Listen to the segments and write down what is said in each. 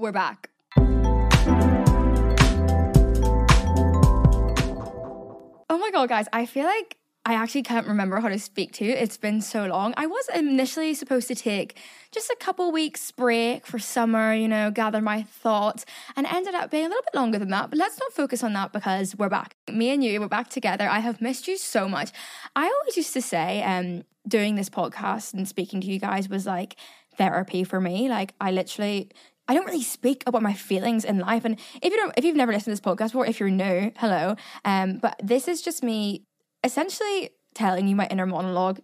We're back. Oh my god, guys, I feel like I actually can't remember how to speak to. It's been so long. I was initially supposed to take just a couple weeks break for summer, you know, gather my thoughts, and ended up being a little bit longer than that. But let's not focus on that because we're back. Me and you, we're back together. I have missed you so much. I always used to say, um, doing this podcast and speaking to you guys was like therapy for me. Like I literally I don't really speak about my feelings in life. And if you don't, if you've never listened to this podcast before, if you're new, hello. Um, but this is just me essentially telling you my inner monologue.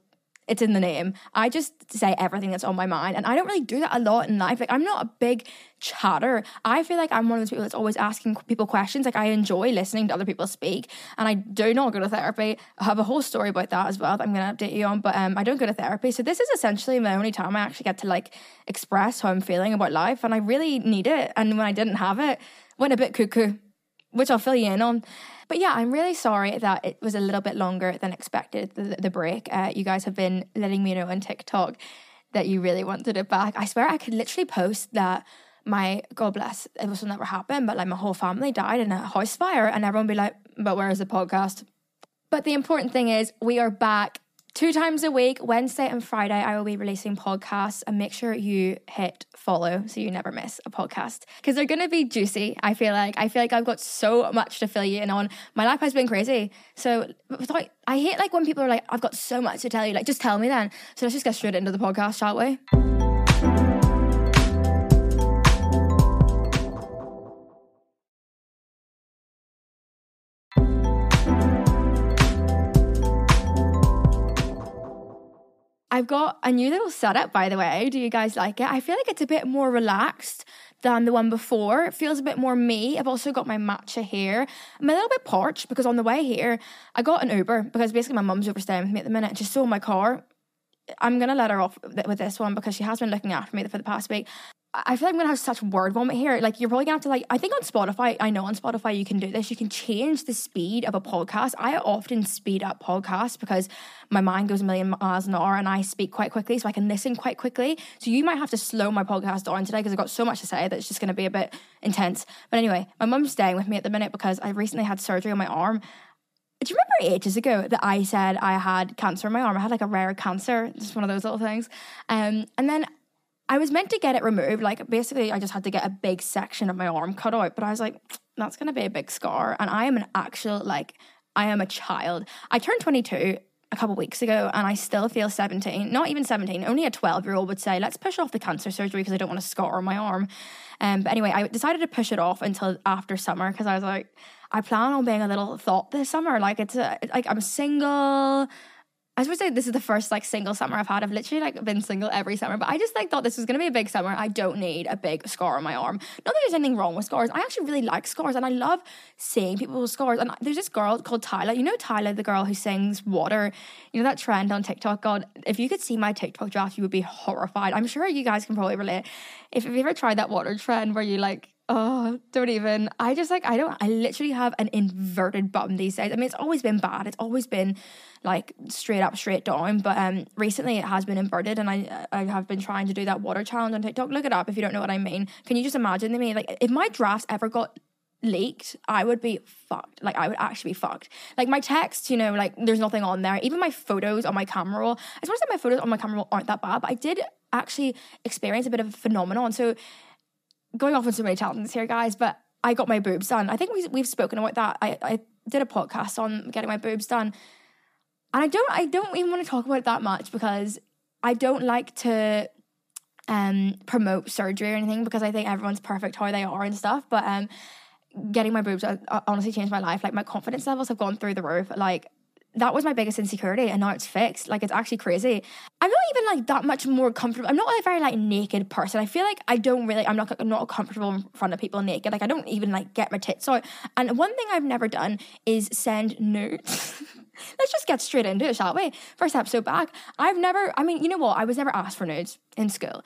It's in the name. I just say everything that's on my mind. And I don't really do that a lot in life. Like, I'm not a big chatter. I feel like I'm one of those people that's always asking people questions. Like, I enjoy listening to other people speak. And I do not go to therapy. I have a whole story about that as well that I'm going to update you on. But um, I don't go to therapy. So, this is essentially my only time I actually get to like express how I'm feeling about life. And I really need it. And when I didn't have it, went a bit cuckoo, which I'll fill you in on. But yeah, I'm really sorry that it was a little bit longer than expected, the, the break. Uh, you guys have been letting me know on TikTok that you really wanted it back. I swear I could literally post that my God bless, it was never happened, but like my whole family died in a house fire, and everyone be like, but where is the podcast? But the important thing is, we are back Two times a week, Wednesday and Friday, I will be releasing podcasts and make sure you hit follow so you never miss a podcast because they're going to be juicy. I feel like I feel like I've got so much to fill you in on. My life has been crazy. So I hate like when people are like, I've got so much to tell you. Like, just tell me then. So let's just get straight into the podcast, shall we? I've got a new little setup, by the way. Do you guys like it? I feel like it's a bit more relaxed than the one before. It feels a bit more me. I've also got my matcha here. I'm a little bit parched because on the way here, I got an Uber because basically my mum's overstaying with me at the minute. Just saw my car. I'm gonna let her off with this one because she has been looking after me for the past week. I feel like I'm gonna have such a word vomit here. Like you're probably gonna have to like I think on Spotify, I know on Spotify you can do this. You can change the speed of a podcast. I often speed up podcasts because my mind goes a million miles an hour and I speak quite quickly, so I can listen quite quickly. So you might have to slow my podcast down today because I've got so much to say that it's just gonna be a bit intense. But anyway, my mum's staying with me at the minute because I recently had surgery on my arm. Do you remember ages ago that I said I had cancer in my arm? I had like a rare cancer, just one of those little things. Um, and then I was meant to get it removed. Like basically, I just had to get a big section of my arm cut out. But I was like, that's gonna be a big scar. And I am an actual like, I am a child. I turned 22 a couple weeks ago and I still feel 17, not even 17, only a 12 year old would say, let's push off the cancer surgery because I don't want to scar on my arm. Um, but anyway, I decided to push it off until after summer because I was like, I plan on being a little thought this summer. Like it's a, like I'm single. I was say this is the first like single summer I've had. I've literally like been single every summer, but I just like thought this was gonna be a big summer. I don't need a big scar on my arm. Not that there's anything wrong with scars. I actually really like scars and I love seeing people with scars. And there's this girl called Tyla. You know Tyla, the girl who sings water. You know that trend on TikTok. God, if you could see my TikTok draft, you would be horrified. I'm sure you guys can probably relate. If, if you ever tried that water trend where you like Oh, don't even. I just like, I don't, I literally have an inverted bum these days. I mean, it's always been bad. It's always been like straight up, straight down. But um, recently it has been inverted and I, I have been trying to do that water challenge on TikTok. Look it up if you don't know what I mean. Can you just imagine to me, like, if my drafts ever got leaked, I would be fucked. Like I would actually be fucked. Like my text, you know, like there's nothing on there. Even my photos on my camera roll. I suppose that my photos on my camera roll aren't that bad, but I did actually experience a bit of a phenomenon. So going off on so many challenges here, guys, but I got my boobs done. I think we, we've spoken about that. I, I did a podcast on getting my boobs done. And I don't I don't even want to talk about it that much because I don't like to um promote surgery or anything because I think everyone's perfect how they are and stuff. But um getting my boobs uh, honestly changed my life. Like my confidence levels have gone through the roof. Like that was my biggest insecurity and now it's fixed. Like it's actually crazy. I'm not even like that much more comfortable. I'm not a very like naked person. I feel like i don't really i'm not I'm not comfortable in front of people naked. Like i don't even like get my tits out. And one thing i've never done is send nudes. Let's just get straight into it shall we? First episode back. I've never i mean you know what? I was never asked for nudes in school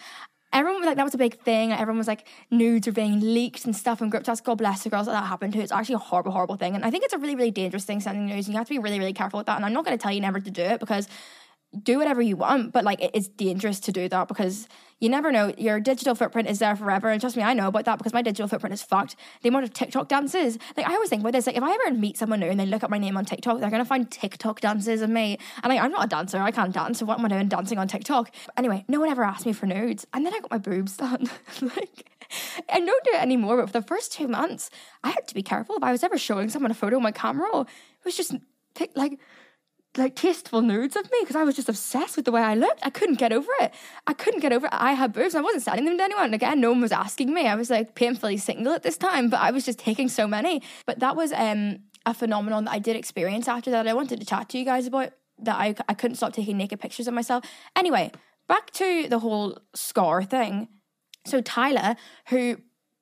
everyone was like that was a big thing. Everyone was like nudes are being leaked and stuff and group chats. God bless the girls that that happened to. It's actually a horrible, horrible thing. And I think it's a really, really dangerous thing sending nudes. And you have to be really, really careful with that. And I'm not going to tell you never to do it because do whatever you want, but like it's dangerous to do that because you never know. Your digital footprint is there forever. And trust me, I know about that because my digital footprint is fucked. The amount of TikTok dances. Like I always think about this, like if I ever meet someone new and they look at my name on TikTok, they're gonna find TikTok dances of me. And like I'm not a dancer, I can't dance. So what am I doing dancing on TikTok? Anyway, no one ever asked me for nudes. And then I got my boobs done. like I don't do it anymore, but for the first two months, I had to be careful if I was ever showing someone a photo on my camera. It was just like like tasteful nudes of me because I was just obsessed with the way I looked. I couldn't get over it. I couldn't get over it. I had boobs. I wasn't selling them to anyone. Again, no one was asking me. I was like painfully single at this time, but I was just taking so many. But that was um, a phenomenon that I did experience after that. I wanted to chat to you guys about that. I I couldn't stop taking naked pictures of myself. Anyway, back to the whole scar thing. So Tyla, who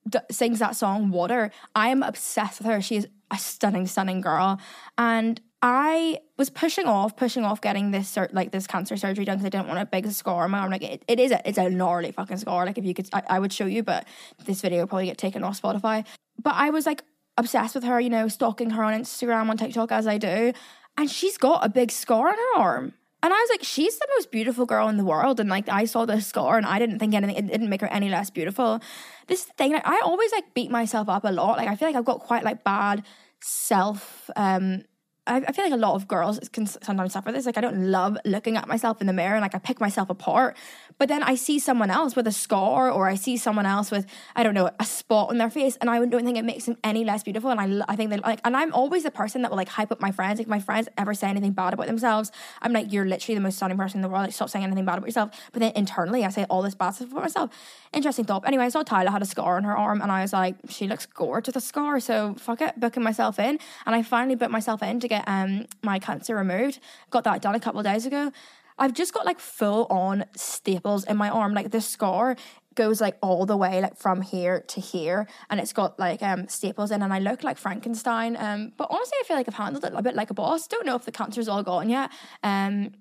d- sings that song Water, I am obsessed with her. She is a stunning, stunning girl, and I was pushing off, pushing off getting this sur- like this cancer surgery done because I didn't want a big scar on my arm. Like it, it is a it's a gnarly fucking scar. Like if you could, I, I would show you, but this video will probably get taken off Spotify. But I was like obsessed with her, you know, stalking her on Instagram, on TikTok as I do, and she's got a big scar on her arm. And I was like, she's the most beautiful girl in the world. And like, I saw this scar and I didn't think anything, it didn't make her any less beautiful. This thing, like, I always like beat myself up a lot. Like, I feel like I've got quite like bad self, um, I, I feel like a lot of girls can sometimes suffer this. Like, I don't love looking at myself in the mirror and like I pick myself apart. But then I see someone else with a scar or I see someone else with, I don't know, a spot on their face and I don't think it makes them any less beautiful. And I, I think that like, and I'm always the person that will like hype up my friends. If my friends ever say anything bad about themselves, I'm like, you're literally the most stunning person in the world. Like, stop saying anything bad about yourself. But then internally, I say all this bad stuff about myself. Interesting thought. Anyway, I saw Tyla had a scar on her arm and I was like, she looks gorgeous with a scar. So fuck it, booking myself in. And I finally booked myself in to get um my cancer removed. Got that done a couple of days ago. I've just got like full on staples in my arm. Like the scar goes like all the way like from here to here and it's got like um staples in and I look like Frankenstein. Um but honestly I feel like I've handled it a bit like a boss. Don't know if the cancer's all gone yet. Um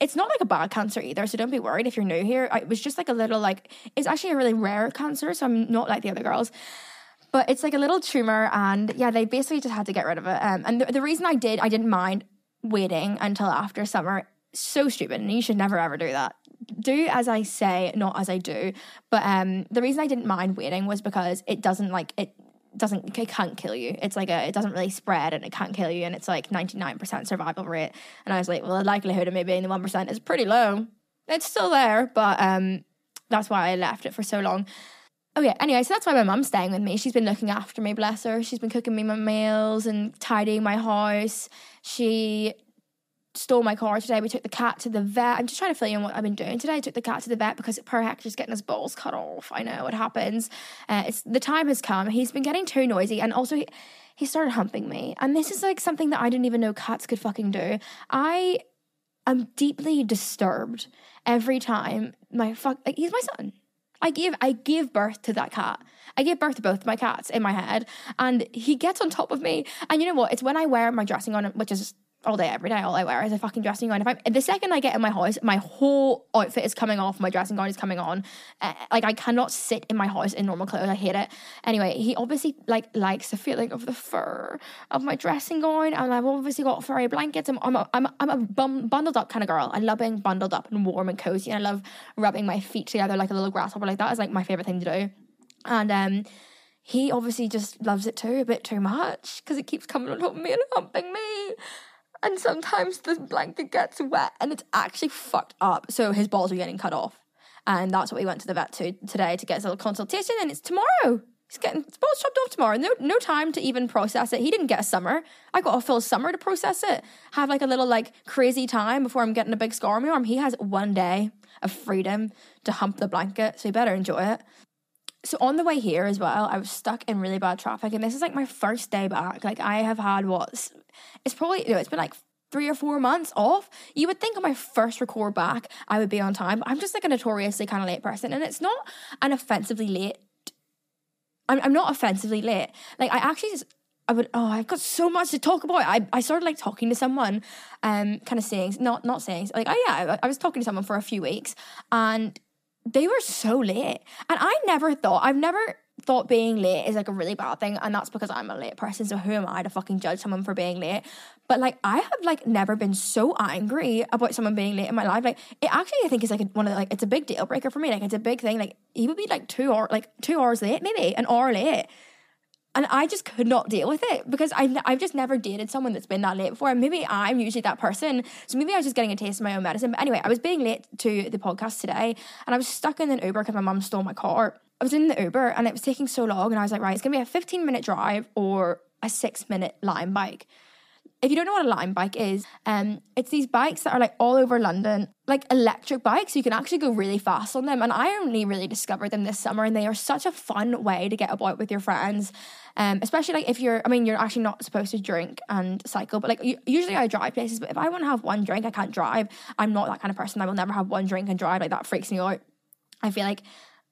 it's not like a bad cancer either, so don't be worried if you're new here. it was just like a little like it's actually a really rare cancer, so I'm not like the other girls but it's like a little tumor and yeah they basically just had to get rid of it. Um, and the, the reason i did i didn't mind waiting until after summer. So stupid and you should never ever do that. Do as i say not as i do. But um the reason i didn't mind waiting was because it doesn't like it doesn't it can't kill you. It's like a it doesn't really spread and it can't kill you and it's like 99% survival rate. And i was like well the likelihood of me being the 1% is pretty low. It's still there but um that's why i left it for so long Oh yeah. Anyway, so that's why my mum's staying with me. She's been looking after me, bless her. She's been cooking me my meals and tidying my house. She stole my car today. We took the cat to the vet. I'm just trying to fill you in what I've been doing today. I took the cat to the vet because per Hector's getting his balls cut off. I know it happens. Uh, it's the time has come. He's been getting too noisy, and also he, he started humping me. And this is like something that I didn't even know cats could fucking do. I am deeply disturbed every time my fuck. Like he's my son. I gave I gave birth to that cat. I gave birth to both my cats in my head, and he gets on top of me. And you know what? It's when I wear my dressing on, which is all day, every day. All I wear is a fucking dressing gown. If I the second I get in my house, my whole outfit is coming off. My dressing gown is coming on. Uh, like I cannot sit in my house in normal clothes. I hate it. Anyway, he obviously like likes the feeling of the fur of my dressing gown, and I've obviously got furry blankets. I'm I'm a, I'm a, I'm a bum, bundled up kind of girl. I love being bundled up and warm and cozy, and I love rubbing my feet together like a little grasshopper. Like that is like my favorite thing to do. And um, he obviously just loves it too, a bit too much because it keeps coming on top of me and humping me and sometimes the blanket gets wet and it's actually fucked up. So his balls are getting cut off. And that's what we went to the vet to today to get his little consultation. And it's tomorrow. He's getting his balls chopped off tomorrow. No, no time to even process it. He didn't get a summer. I got a full summer to process it. Have like a little like crazy time before I'm getting a big scar on my arm. He has one day of freedom to hump the blanket, so he better enjoy it. So on the way here as well, I was stuck in really bad traffic, and this is like my first day back. Like I have had what it's probably you know, it's been like three or four months off. You would think on my first record back, I would be on time. I'm just like a notoriously kind of late person, and it's not an offensively late. I'm, I'm not offensively late. Like I actually just. I would oh I've got so much to talk about. I, I started like talking to someone, um, kind of saying not not saying like oh yeah I, I was talking to someone for a few weeks and they were so late. And I never thought, I've never thought being late is like a really bad thing and that's because I'm a late person so who am I to fucking judge someone for being late but like I have like never been so angry about someone being late in my life. Like it actually I think is like one of the, like it's a big deal breaker for me. Like it's a big thing. Like he would be like two or like two hours late maybe an hour late and I just could not deal with it because I, I've just never dated someone that's been that late before. And maybe I'm usually that person. So maybe I was just getting a taste of my own medicine. But anyway, I was being late to the podcast today and I was stuck in an Uber because my mum stole my car. I was in the Uber and it was taking so long, and I was like, right, it's gonna be a 15 minute drive or a six minute Lime bike. If you don't know what a Lime bike is, um, it's these bikes that are like all over London, like electric bikes. You can actually go really fast on them. And I only really discovered them this summer, and they are such a fun way to get about with your friends. Um, especially like if you're, I mean, you're actually not supposed to drink and cycle, but like usually I drive places. But if I want to have one drink, I can't drive. I'm not that kind of person. I will never have one drink and drive. Like that freaks me out. I feel like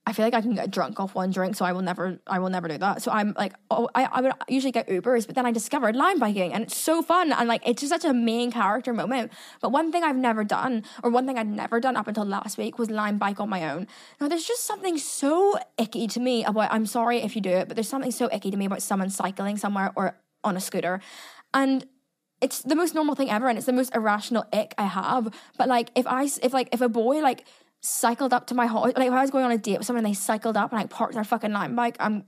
I feel like I can get drunk off one drink, so I will never, I will never do that. So I'm like, oh, I, I would usually get Ubers, but then I discovered Lime biking, and it's so fun, and like it's just such a main character moment. But one thing I've never done, or one thing I'd never done up until last week, was Lime bike on my own. Now there's just something so icky to me about. I'm sorry if you do it, but there's something so icky to me about someone cycling somewhere or on a scooter, and it's the most normal thing ever and it's the most irrational ick I have. But like if I if like if a boy like cycled up to my house. Like if I was going on a date with someone and they cycled up and like parked their fucking Lime bike, I'm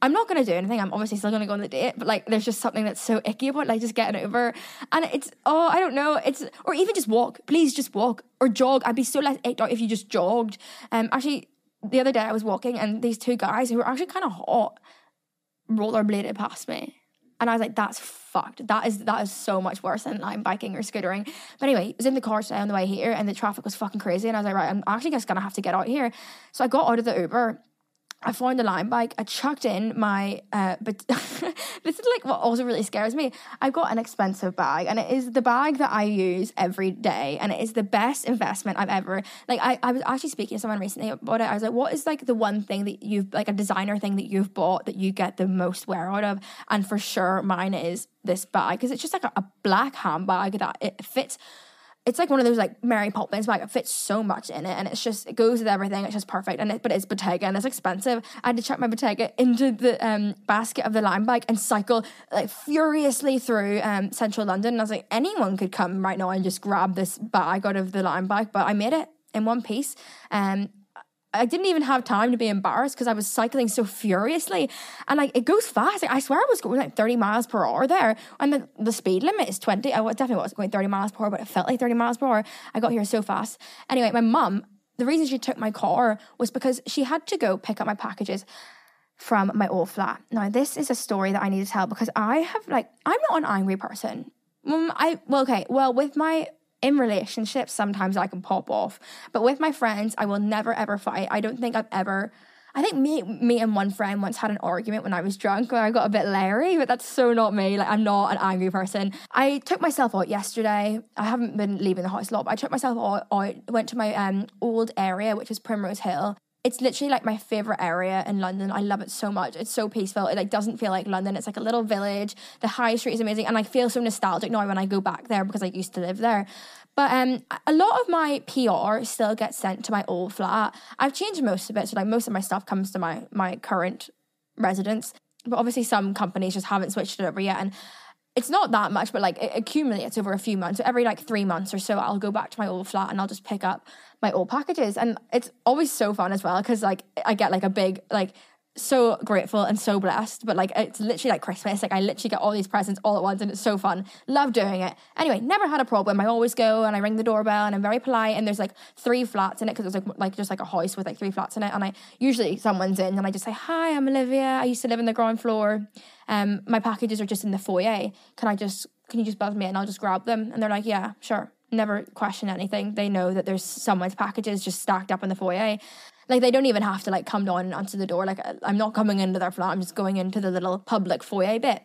I'm not gonna do anything. I'm obviously still gonna go on the date, but like there's just something that's so icky about like just getting over. And it's oh, I don't know. It's or even just walk. Please just walk or jog. I'd be so less icked out if you just jogged. Um actually the other day I was walking and these two guys who were actually kind of hot rollerbladed past me. And I was like, that's fucked. That is that is so much worse than Lime biking or scootering. But anyway, I was in the car today on the way here and the traffic was fucking crazy. And I was like, right, I'm actually just gonna have to get out here. So I got out of the Uber I found the Lime bike. I chucked in my, uh, but this is like what also really scares me. I've got an expensive bag, and it is the bag that I use every day, and it is the best investment I've ever. Like I, I was actually speaking to someone recently about it. I was like, "What is like the one thing that you've like a designer thing that you've bought that you get the most wear out of?" And for sure, mine is this bag because it's just like a, a black handbag that it fits it's like one of those like Mary Poppins bag. It fits so much in it, and it's just it goes with everything. It's just perfect, and it but it's Bottega and it's expensive. I had to chuck my Bottega into the um, basket of the Lime bike and cycle like furiously through um, central London. And I was like, anyone could come right now and just grab this bag out of the Lime bike, but I made it in one piece. Um, I didn't even have time to be embarrassed because I was cycling so furiously. And like it goes fast. Like, I swear I was going like 30 miles per hour there. And the, the speed limit is 20. I definitely wasn't going 30 miles per hour, but it felt like 30 miles per hour. I got here so fast. Anyway, my mum, the reason she took my car was because she had to go pick up my packages from my old flat. Now, this is a story that I need to tell because I have like I'm not an angry person. Um, I well, okay, well, with my in relationships, sometimes I can pop off. But with my friends, I will never ever fight. I don't think I've ever. I think me, me and one friend once had an argument when I was drunk where I got a bit leery, but that's so not me. Like I'm not an angry person. I took myself out yesterday. I haven't been leaving the house a lot, but I took myself out. out went to my um old area, which is Primrose Hill, it's literally like my favorite area in London. I love it so much. It's so peaceful. It like doesn't feel like London. It's like a little village. The high street is amazing, and I feel so nostalgic now when I go back there because I used to live there. But um, a lot of my PR still gets sent to my old flat. I've changed most of it, so like most of my stuff comes to my my current residence. But obviously, some companies just haven't switched it over yet, and it's not that much, but like it accumulates over a few months. So every like three months or so, I'll go back to my old flat and I'll just pick up my old packages. And it's always so fun as well because like I get like a big like so grateful and so blessed. But like it's literally like Christmas. Like I literally get all these presents all at once and it's so fun. Love doing it. Anyway, never had a problem. I always go and I ring the doorbell and I'm very polite and there's like three flats in it because it's like like just like a house with like three flats in it. And I usually someone's in and I just say, Hi, I'm Olivia. I used to live in the ground floor. Um my packages are just in the foyer. Can I just can you just buzz me and I'll just grab them? And they're like, Yeah, sure never question anything. They know that there's someone's packages just stacked up in the foyer. Like they don't even have to like come down and answer the door. Like I'm not coming into their flat. I'm just going into the little public foyer bit.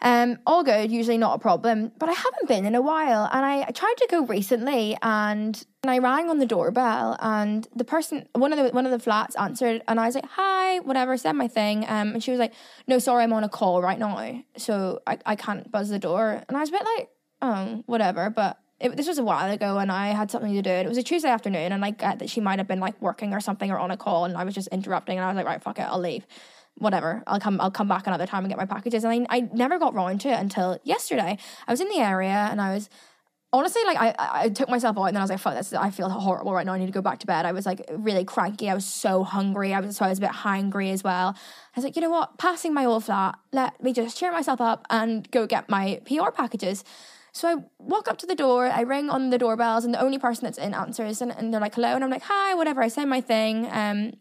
Um, all good, usually not a problem. But I haven't been in a while, and I, I tried to go recently, and, and I rang on the doorbell, and the person, one of the one of the flats answered, and I was like, "Hi, whatever," said my thing, um, and she was like, "No, sorry, I'm on a call right now, so I, I can't buzz the door," and I was a bit like, "Oh, whatever," but it, this was a while ago and I had something to do. And It was a Tuesday afternoon and like uh, that she might have been like working or something or on a call and I was just interrupting and I was like, right, fuck it, I'll leave. whatever. I'll come I'll come back another time and get my packages. And I, I never got round to it until yesterday. I was in the area and I was honestly like I, I took myself out and then I was like fuck this I feel horrible right now I need to go back to bed I was like really cranky I was so hungry I was so I was a bit hungry as well I was like you know what passing my old flat let me just cheer myself up and go get my PR packages so I walk up to the door I ring on the doorbells and the only person that's in answers and, and they're like hello and I'm like hi whatever I send my thing. Um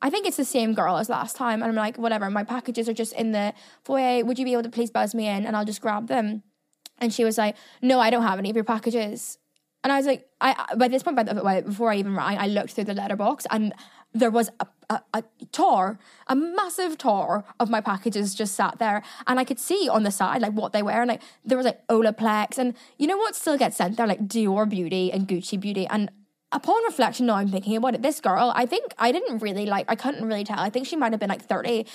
I think it's the same girl as last time and I'm like whatever my packages are just in the foyer. Would you be able to please buzz me in and I'll just grab them? And she was like, No, I don't have any of your packages. And I was like, I by this point, by the way, before I even rang, I looked through the letterbox and there was a, a, a a massive tour of my packages just sat there. And I could see on the side like what they were. And like there was like Olaplex and you know what still gets sent there? Like Dior Beauty and Gucci Beauty. And upon reflection, now I'm thinking about it, this girl, I think I didn't really like, I couldn't really tell. I think she might have been like 30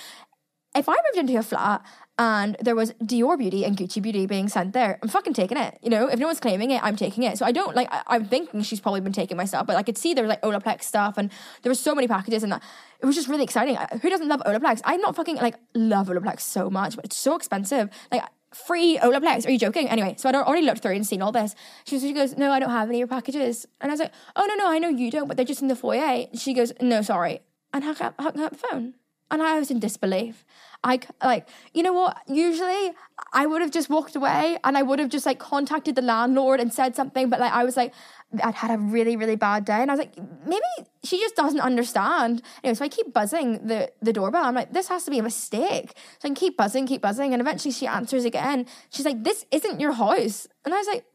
if I moved into a flat and there was Dior Beauty and Gucci Beauty being sent there, I'm fucking taking it. You know, if no one's claiming it, I'm taking it. So I don't like. I, am thinking she's probably been taking my stuff, but I could see there was like Olaplex stuff, and there was so many packages, and that it was just really exciting. Who doesn't love Olaplex? I'm not fucking like love Olaplex so much, but it's so expensive. Like free Olaplex. Are you joking? Anyway, so I'd already looked through and seen all this. She, she goes, No, I don't have any of your packages. And I was like, Oh, no, no, I know you don't, but they're just in the foyer. She goes, No, sorry. And hung up, hung up the phone. And I was in disbelief. I like, you know what? Usually I would have just walked away and I would have just like contacted the landlord and said something. But like, I was like, I'd had a really, really bad day. And I was like, maybe she just doesn't understand. Anyway, so I keep buzzing the, the doorbell. I'm like, this has to be a mistake. So I keep buzzing, keep buzzing. And eventually she answers again. She's like, this isn't your house. And I was like,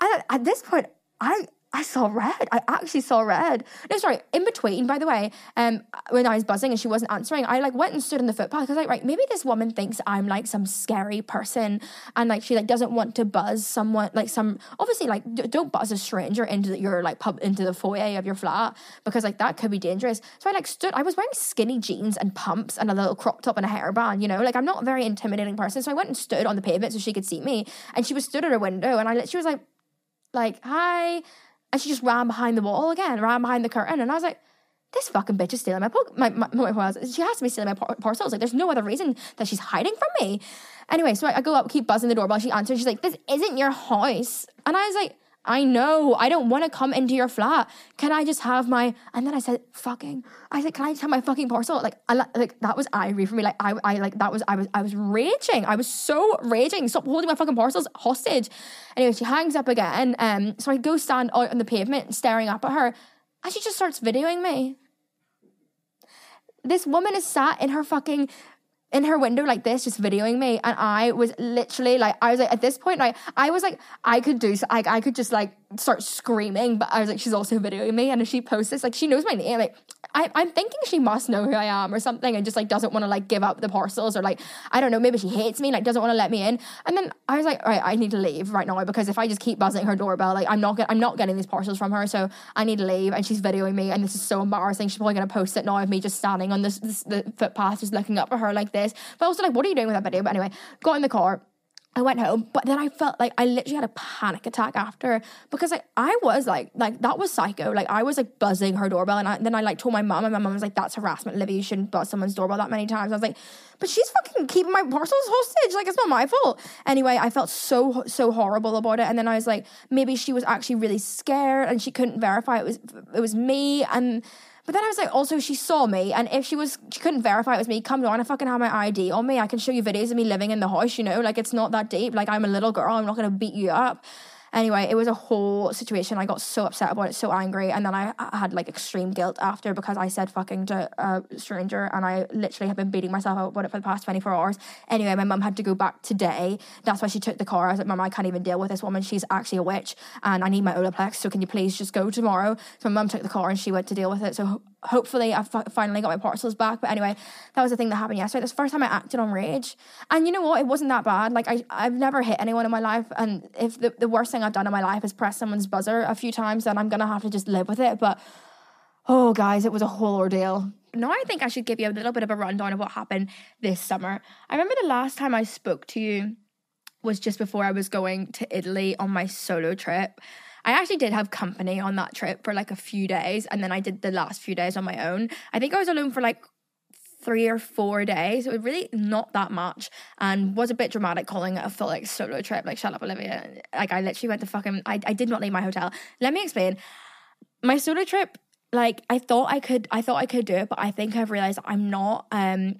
I, at this point, I I saw red. I actually saw red. No, sorry. In between, by the way, um, when I was buzzing and she wasn't answering, I like went and stood on the footpath. I was like, right, maybe this woman thinks I'm like some scary person, and like she like doesn't want to buzz someone like some. Obviously, like don't buzz a stranger into the, your like pub into the foyer of your flat because like that could be dangerous. So I like stood. I was wearing skinny jeans and pumps and a little crop top and a hairband. You know, like I'm not a very intimidating person. So I went and stood on the pavement so she could see me, and she was stood at her window, and I she was like, like hi and she just ran behind the wall again, ran behind the curtain. And I was like, this fucking bitch is stealing my, po- my, my, my, my She has to be stealing my par- parcels. Like, there's no other reason that she's hiding from me. Anyway, so I, I go up, keep buzzing the doorbell. She answers. She's like, this isn't your house. And I was like, I know. I don't want to come into your flat. Can I just have my? And then I said, "Fucking." I said, "Can I just have my fucking parcel?" Like, I like that was angry for me. Like, I, I like that was I was I was raging. I was so raging. Stop holding my fucking parcels hostage. Anyway, she hangs up again. Um, so I go stand out on the pavement, staring up at her, and she just starts videoing me. This woman is sat in her fucking in her window like this, just videoing me, and I was literally like, I was like, at this point, like, I was like, I could do, like, I could just like start screaming, but I was like, she's also videoing me, and if she posts this, like, she knows my name, like, I, I'm thinking she must know who I am or something, and just like doesn't want to like give up the parcels or like, I don't know, maybe she hates me, like doesn't want to let me in, and then I was like, all right, I need to leave right now because if I just keep buzzing her doorbell, like, I'm not get, I'm not getting these parcels from her, so I need to leave, and she's videoing me, and this is so embarrassing. She's probably gonna post it now of me just standing on this, this the footpath, just looking up at her like this, but I was also like what are you doing with that video? But anyway, got in the car. I went home, but then I felt like I literally had a panic attack after because like I was like like that was psycho. Like I was like buzzing her doorbell, and I, then I like told my mom, and my mom was like, "That's harassment, Livy. You shouldn't buzz someone's doorbell that many times." I was like, "But she's fucking keeping my parcels hostage. Like it's not my fault." Anyway, I felt so so horrible about it, and then I was like, maybe she was actually really scared, and she couldn't verify it was it was me, and but then I was like, also, she saw me, and if she was, she couldn't verify it was me. Come on, I fucking have my ID on me. I can show you videos of me living in the house. You know, like it's not that deep. Like I'm a little girl. I'm not gonna beat you up. Anyway, it was a whole situation. I got so upset about it, so angry, and then I, I had like extreme guilt after because I said fucking to a stranger, and I literally have been beating myself up about it for the past twenty four hours. Anyway, my mum had to go back today. That's why she took the car. I was like, Mum, I can't even deal with this woman. She's actually a witch, and I need my Olaplex. So can you please just go tomorrow? So my mum took the car and she went to deal with it. So hopefully I f- finally got my parcels back. But anyway, that was the thing that happened yesterday. This first time I acted on rage. And you know what? It wasn't that bad. Like I, I've never hit anyone in my life. And if the, the worst thing I've done in my life is press someone's buzzer a few times, then I'm going to have to just live with it. But oh, guys, it was a whole ordeal. Now I think I should give you a little bit of a rundown of what happened this summer. I remember the last time I spoke to you was just before I was going to Italy on my solo trip. I actually did have company on that trip for like a few days, and then I did the last few days on my own. I think I was alone for like three or four days. It was really not that much and was a bit dramatic calling it a full like solo trip. Like, shut up, Olivia. Like, I literally went to fucking, I, I did not leave my hotel. Let me explain. My solo trip, like, I thought I could, I thought I could do it, but I think I've realized I'm not, um,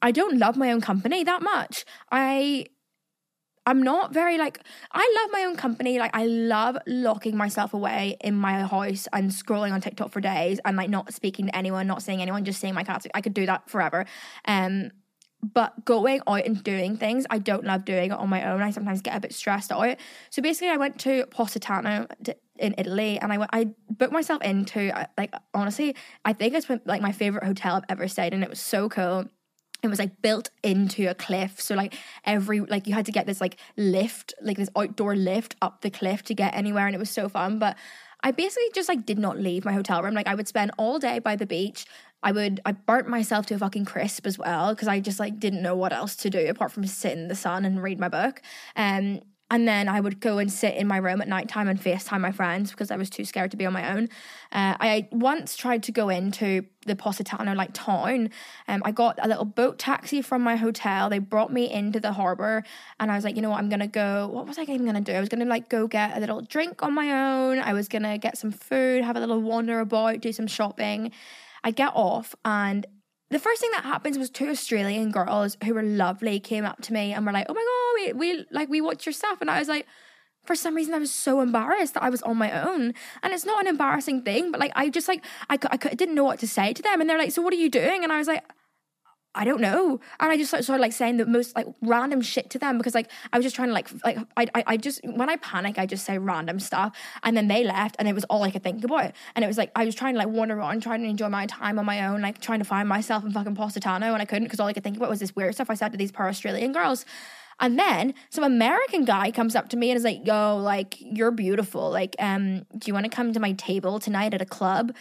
I don't love my own company that much. I I'm not very like I love my own company. Like I love locking myself away in my house and scrolling on TikTok for days and like not speaking to anyone, not seeing anyone, just seeing my cats. I could do that forever. Um but going out and doing things, I don't love doing it on my own. I sometimes get a bit stressed out. So basically, I went to Positano in Italy, and I went, I booked myself into uh, like honestly, I think it's like my favorite hotel I've ever stayed, and it was so cool it was like built into a cliff. So like every like you had to get this like lift like this outdoor lift up the cliff to get anywhere and it was so fun. But i basically just like did not leave my hotel room. Like i would spend all day by the beach. I would i burnt myself to a fucking crisp as well because i just like didn't know what else to do apart from sit in the sun and read my book. Um and then I would go and sit in my room at night time and FaceTime my friends because I was too scared to be on my own. Uh, I once tried to go into the Positano like town. Um, I got a little boat taxi from my hotel. They brought me into the harbour, and I was like, you know what, I'm gonna go. What was I even gonna do? I was gonna like go get a little drink on my own. I was gonna get some food, have a little wander about, do some shopping. I get off and the first thing that happens was two Australian girls who were lovely came up to me and were like, "Oh my god, we, we like we watch your stuff," and I was like. For some reason, I was so embarrassed that I was on my own, and it's not an embarrassing thing. But like, I just like I, I, I didn't know what to say to them, and they're like, "So what are you doing?" And I was like, I don't know. And I just started like saying the most like random shit to them because like I was just trying to like like I, I I just when I panic I just say random stuff and then they left and it was all I could think about and it was like I was trying to like wander around trying to enjoy my time on my own like trying to find myself in fucking Positano and I couldn't because all I could think about was this weird stuff I said to these poor Australian girls. And then some American guy comes up to me and is like, "Yo, like you're beautiful. Like, um, do you want to come to my table tonight at a club?"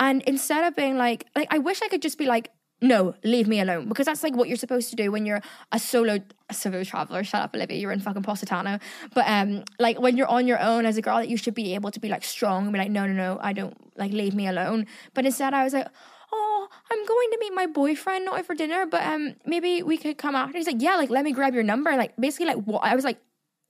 And instead of being like, like I wish I could just be like, no, leave me alone. Because that's like what you're supposed to do when you're a solo a solo traveler. Shut up, Olivia. You're in fucking Positano. But um, like when you're on your own as a girl, that you should be able to be like strong and be like, no, no, no, I don't like leave me alone. But instead, I was like, oh, I'm going to meet my boyfriend not for dinner, but um, maybe we could come after. He's like, yeah, like let me grab your number. Like basically, like what? I was like,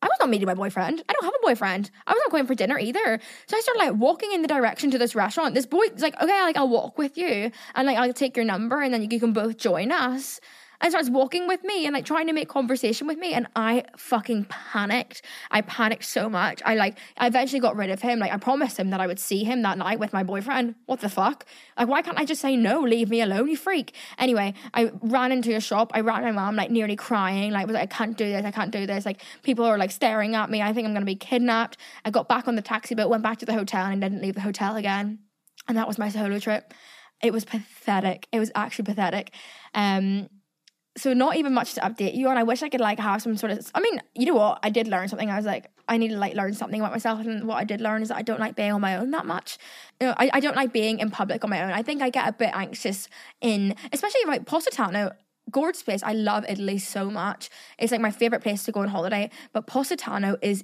I was not meeting my boyfriend. I don't have a boyfriend. I was not going for dinner either. So I started like walking in the direction to this restaurant. This boy's like, okay, like I'll walk with you and like I'll take your number and then you can both join us and starts walking with me and like trying to make conversation with me. And I fucking panicked. I panicked so much. I like, I eventually got rid of him. Like, I promised him that I would see him that night with my boyfriend. What the fuck? Like, why can't I just say no? Leave me alone, you freak. Anyway, I ran into a shop. I ran my mom, like, nearly crying. Like, was like, I can't do this. I can't do this. Like, people are like staring at me. I think I'm going to be kidnapped. I got back on the taxi boat, went back to the hotel, and I didn't leave the hotel again. And that was my solo trip. It was pathetic. It was actually pathetic. Um, so not even much to update you on. I wish I could like have some sort of. I mean, you know what? I did learn something. I was like, I need to like learn something about myself, and what I did learn is that I don't like being on my own that much. You know, I, I don't like being in public on my own. I think I get a bit anxious in, especially like Positano. Gorgeous place. I love Italy so much. It's like my favorite place to go on holiday. But Positano is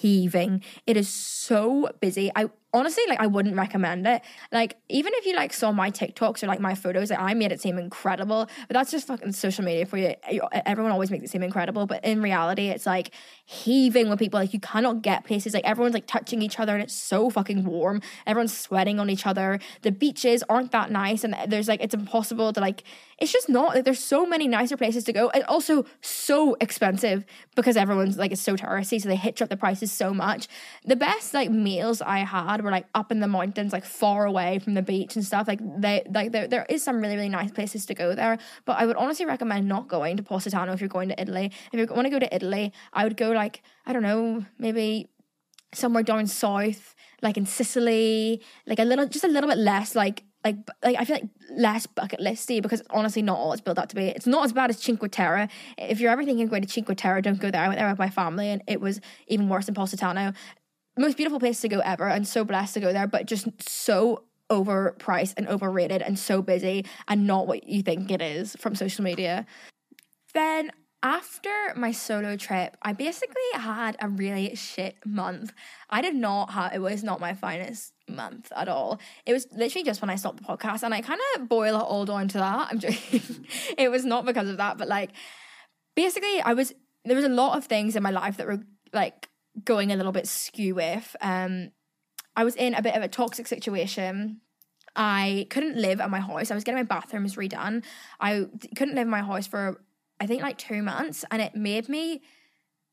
heaving. It is so busy. I honestly like I wouldn't recommend it. Like even if you like saw my TikToks or like my photos, like I made it seem incredible, but that's just fucking social media for you. Everyone always makes it seem incredible, but in reality, it's like heaving with people. Like you cannot get places. Like everyone's like touching each other, and it's so fucking warm. Everyone's sweating on each other. The beaches aren't that nice, and there's like it's impossible to like. It's just not like there's so many nicer places to go, and also so expensive because everyone's like it's so touristy, so they hitch up the prices so much. The best like meals I had were like up in the mountains, like far away from the beach and stuff. Like they like there there is some really really nice places to go there. But I would honestly recommend not going to Positano if you're going to Italy. If you want to go to Italy, I would go like I don't know maybe somewhere down south, like in Sicily, like a little just a little bit less like like like I feel like less bucket listy because honestly not all it's built up to be. It's not as bad as Cinque Terre. If you're ever thinking of going to Cinque Terre, don't go there. I went there with my family and it was even worse than Positano most beautiful place to go ever and so blessed to go there, but just so overpriced and overrated and so busy and not what you think it is from social media. Then after my solo trip, I basically had a really shit month. I did not have it was not my finest month at all. It was literally just when I stopped the podcast, and I kind of boil it all down to that. I'm joking. it was not because of that, but like basically, I was there was a lot of things in my life that were like going a little bit skew with. Um, I was in a bit of a toxic situation. I couldn't live at my house. I was getting my bathrooms redone. I couldn't live in my house for I think like two months, and it made me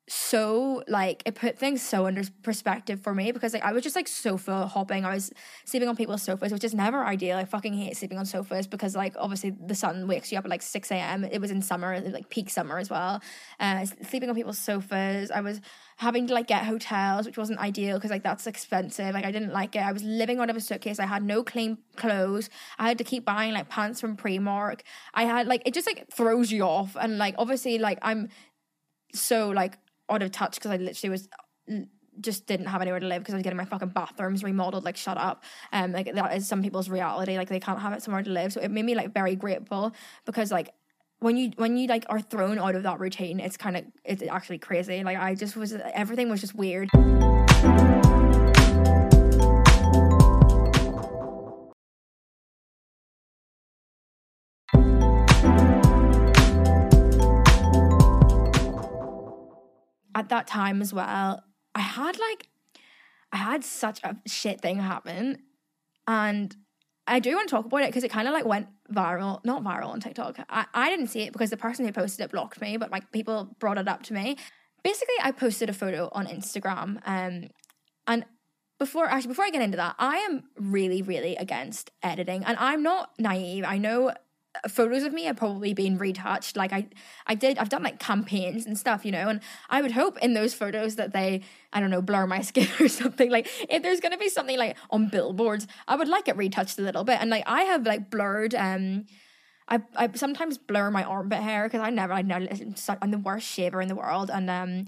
so like it put things so under perspective for me because like I was just like sofa hopping. I was sleeping on people's sofas, which is never ideal. I fucking hate sleeping on sofas because like obviously the sun wakes you up at like six a.m. It was in summer, like peak summer as well. Uh, sleeping on people's sofas. I was having to like get hotels, which wasn't ideal because like that's expensive. Like I didn't like it. I was living out of a suitcase. I had no clean clothes. I had to keep buying like pants from Primark. I had like it just like throws you off and like obviously like I'm so like out of touch because I literally was just didn't have anywhere to live because I was getting my fucking bathrooms remodeled. Like, shut up. Um, like that is some people's reality. Like they can't have it somewhere to live. So it made me like very grateful because like when you when you like are thrown out of that routine, it's kind of it's actually crazy. Like I just was everything was just weird. At that time as well, I had like, I had such a shit thing happen. And I do want to talk about it because it kind of like went viral, not viral on TikTok. I, I didn't see it because the person who posted it blocked me, but like people brought it up to me. Basically, I posted a photo on Instagram. Um, and before actually before I get into that, I am really, really against editing. And I'm not naive. I know photos of me have probably been retouched. Like i i did i've done like campaigns and stuff you know and i would hope in those photos that they i don't know blur my skin or something. Like if there's going to be something like on billboards i would like it retouched a little bit. And like i have like blurred um I, I sometimes blur my armpit hair because I never I never I'm the worst shaver in the world. And um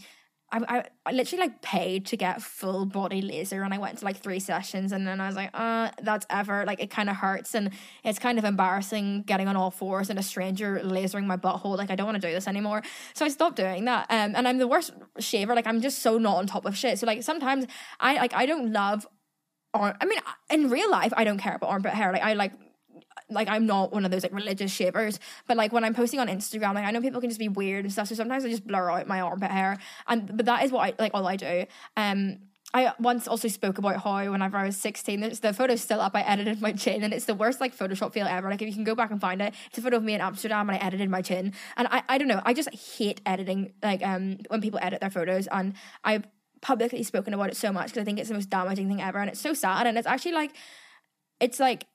I, I, literally like paid to get full body laser and I went to like three sessions and then I was like, uh, that's ever like it kind of hurts and it's kind of embarrassing getting on all fours and a stranger lasering my butthole. Like I don't want to do this anymore. So I stopped doing that. Um, and I'm the worst shaver. Like I'm just so not on top of shit. So like sometimes I like I don't love arm. I mean, in real life I don't care about armpit hair. Like I like like I'm not one of those like religious shavers, but like when I'm posting on Instagram, like I know people can just be weird and stuff. So sometimes I just blur out my armpit hair, and but that is what I like all I do. Um, I once also spoke about how whenever I was 16, the, the photo's still up. I edited my chin, and it's the worst like Photoshop feel ever. Like if you can go back and find it, it's a photo of me in Amsterdam, and I edited my chin. And I, I don't know, I just hate editing. Like um when people edit their photos, and I've publicly spoken about it so much because I think it's the most damaging thing ever, and it's so sad. And it's actually like, it's like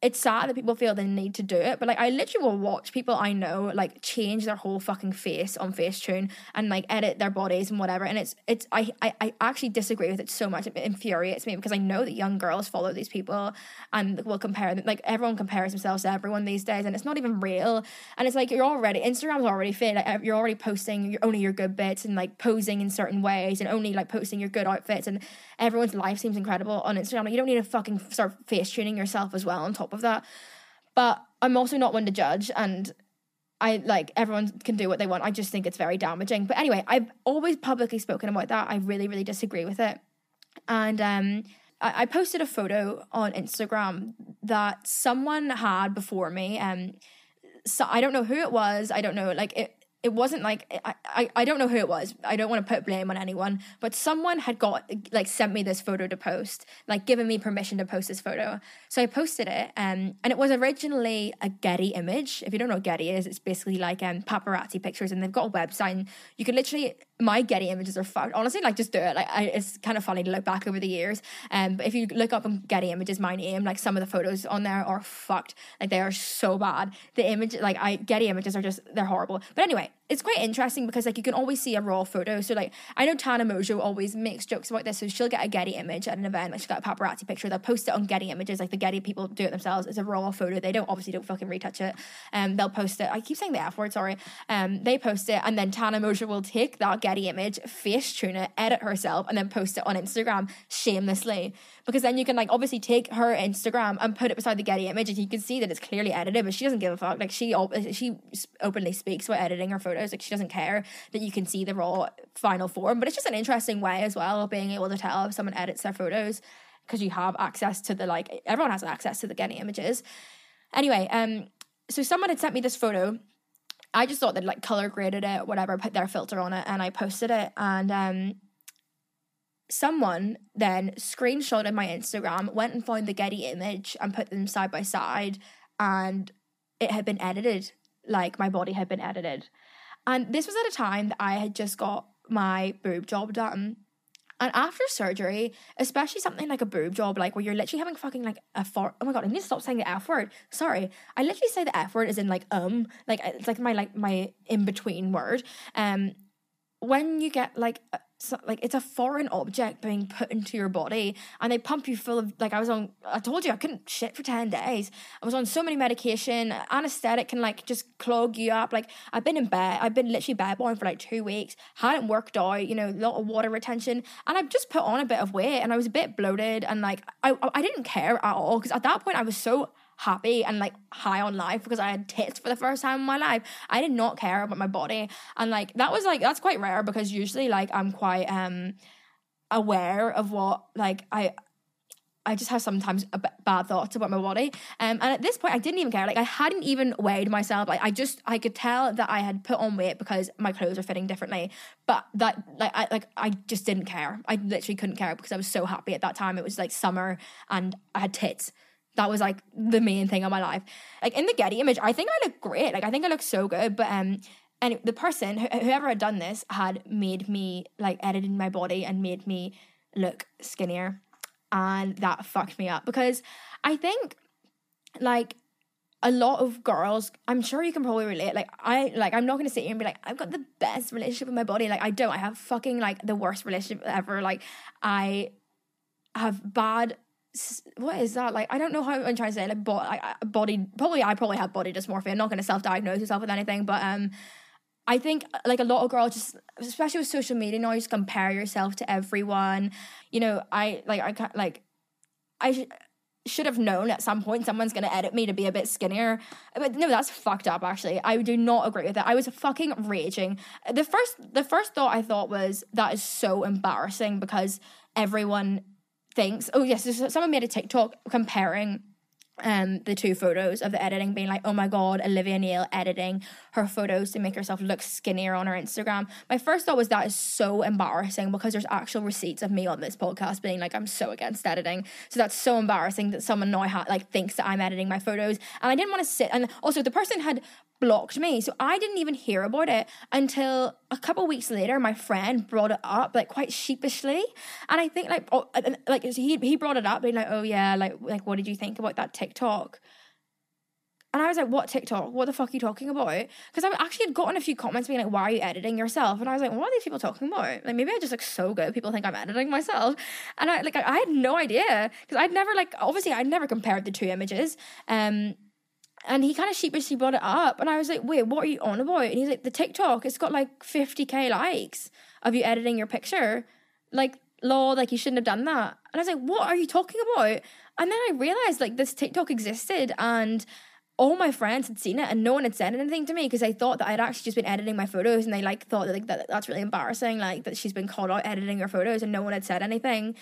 it's sad that people feel they need to do it, but like I literally will watch people I know like change their whole fucking face on Facetune and like edit their bodies and whatever. And it's it's I, I I actually disagree with it so much. It infuriates me because I know that young girls follow these people and will compare them. Like everyone compares themselves to everyone these days, and it's not even real. And it's like you're already Instagram's already fit. Like you're already posting only your good bits and like posing in certain ways and only like posting your good outfits. And everyone's life seems incredible on Instagram. Like you don't need to fucking start face tuning yourself as well on top of that. But I'm also not one to judge and I like everyone can do what they want. I just think it's very damaging. But anyway, I've always publicly spoken about that. I really, really disagree with it. And um I, I posted a photo on Instagram that someone had before me. Um so I don't know who it was. I don't know like it it wasn't like I, I, I don't know who it was. I don't want to put blame on anyone, but someone had got like sent me this photo to post, like given me permission to post this photo. So I posted it, um, and it was originally a Getty image. If you don't know what Getty is, it's basically like um paparazzi pictures, and they've got a website. And you can literally my Getty images are fucked. Honestly, like just do it. Like I, it's kind of funny to look back over the years. Um, but if you look up on Getty images, my name, like some of the photos on there are fucked. Like they are so bad. The image, like I Getty images are just they're horrible. But anyway, it's quite interesting because like you can always see a raw photo. So like I know Tana Mongeau always makes jokes about this. So she'll get a Getty image at an event, like she's got a paparazzi picture. They'll post it on Getty images, like the Getty people do it themselves. It's a raw photo. They don't obviously don't fucking retouch it. Um, they'll post it. I keep saying the F word, sorry. Um, they post it, and then Tana Mongeau will take that Getty image, face tune it, edit herself, and then post it on Instagram shamelessly. Because then you can like obviously take her Instagram and put it beside the Getty image, and you can see that it's clearly edited, but she doesn't give a fuck. Like she she openly speaks about editing her photos. Like she doesn't care that you can see the raw final form. But it's just an interesting way as well of being able to tell if someone edits their photos. because you have access to the like everyone has access to the Getty images. Anyway, um, so someone had sent me this photo. I just thought they'd like color graded it, whatever, put their filter on it, and I posted it. And um, someone then screenshotted my Instagram, went and found the Getty image and put them side by side, and it had been edited. Like my body had been edited. And this was at a time that I had just got my boob job done. And after surgery, especially something like a boob job, like where you're literally having fucking like a fart. Oh my god, I need to stop saying the F word. Sorry, I literally say the F word is in like um, like it's like my like my in between word. Um, when you get like so, like it's a foreign object being put into your body and they pump you full of like I was on I told you I couldn't shit for 10 days. I was on so many medication, anesthetic can like just clog you up. Like I've been in bed, I've been literally bedbound for like 2 weeks, hadn't worked out, you know, a lot of water retention and I've just put on a bit of weight and I was a bit bloated and like I I didn't care at all because at that point I was so happy and like high on life because I had tits for the first time in my life. I did not care about my body. And like that was like that's quite rare because usually like I'm quite um aware of what like I I just have sometimes b- bad thoughts about my body. Um, and at this point, I didn't even care. Like, I hadn't even weighed myself. Like, I just, I could tell that I had put on weight because my clothes are fitting differently. But that, like, I, like, I just didn't care. I literally couldn't care because I was so happy at that time. It was like summer and I had tits. That was like the main thing of my life. Like in the Getty image, I think I look great. Like I think I look so good. But um, and the person wh- whoever had done this had made me like edited my body and made me look skinnier, and that fucked me up because I think like a lot of girls i'm sure you can probably relate like i like i'm not gonna sit here and be like i've got the best relationship with my body like i don't i have fucking like the worst relationship ever like i have bad what is that like? I don't know how I'm trying to say like, bo- body. Probably I probably have body dysmorphia. I'm not going to self-diagnose myself with anything, but um, I think like a lot of girls just, especially with social media now, you just compare yourself to everyone. You know, I like I can't like I. Sh- should have known at some point someone's going to edit me to be a bit skinnier. But no, that's fucked up actually. I do not agree with that. I was fucking raging. The first the first thought I thought was that is so embarrassing because everyone thinks, oh yes, someone made a TikTok comparing um the two photos of the editing being like oh my god olivia neill editing her photos to make herself look skinnier on her instagram my first thought was that is so embarrassing because there's actual receipts of me on this podcast being like i'm so against editing so that's so embarrassing that someone now ha- like thinks that i'm editing my photos and i didn't want to sit and also the person had blocked me. So I didn't even hear about it until a couple weeks later. My friend brought it up, like quite sheepishly, and I think like oh, like he he brought it up, being like, "Oh yeah, like like what did you think about that TikTok?" And I was like, "What TikTok? What the fuck are you talking about?" Because I actually had gotten a few comments being like, "Why are you editing yourself?" And I was like, "What are these people talking about? Like maybe I just look so good, people think I'm editing myself." And I like I had no idea because I'd never like obviously I'd never compared the two images. Um, and he kind of sheepishly brought it up. And I was like, wait, what are you on about? And he's like, the TikTok, it's got like 50k likes of you editing your picture. Like, law, like you shouldn't have done that. And I was like, what are you talking about? And then I realized like this TikTok existed and all my friends had seen it and no one had said anything to me because I thought that I'd actually just been editing my photos and they like thought that like that, that's really embarrassing like that she's been called out editing her photos and no one had said anything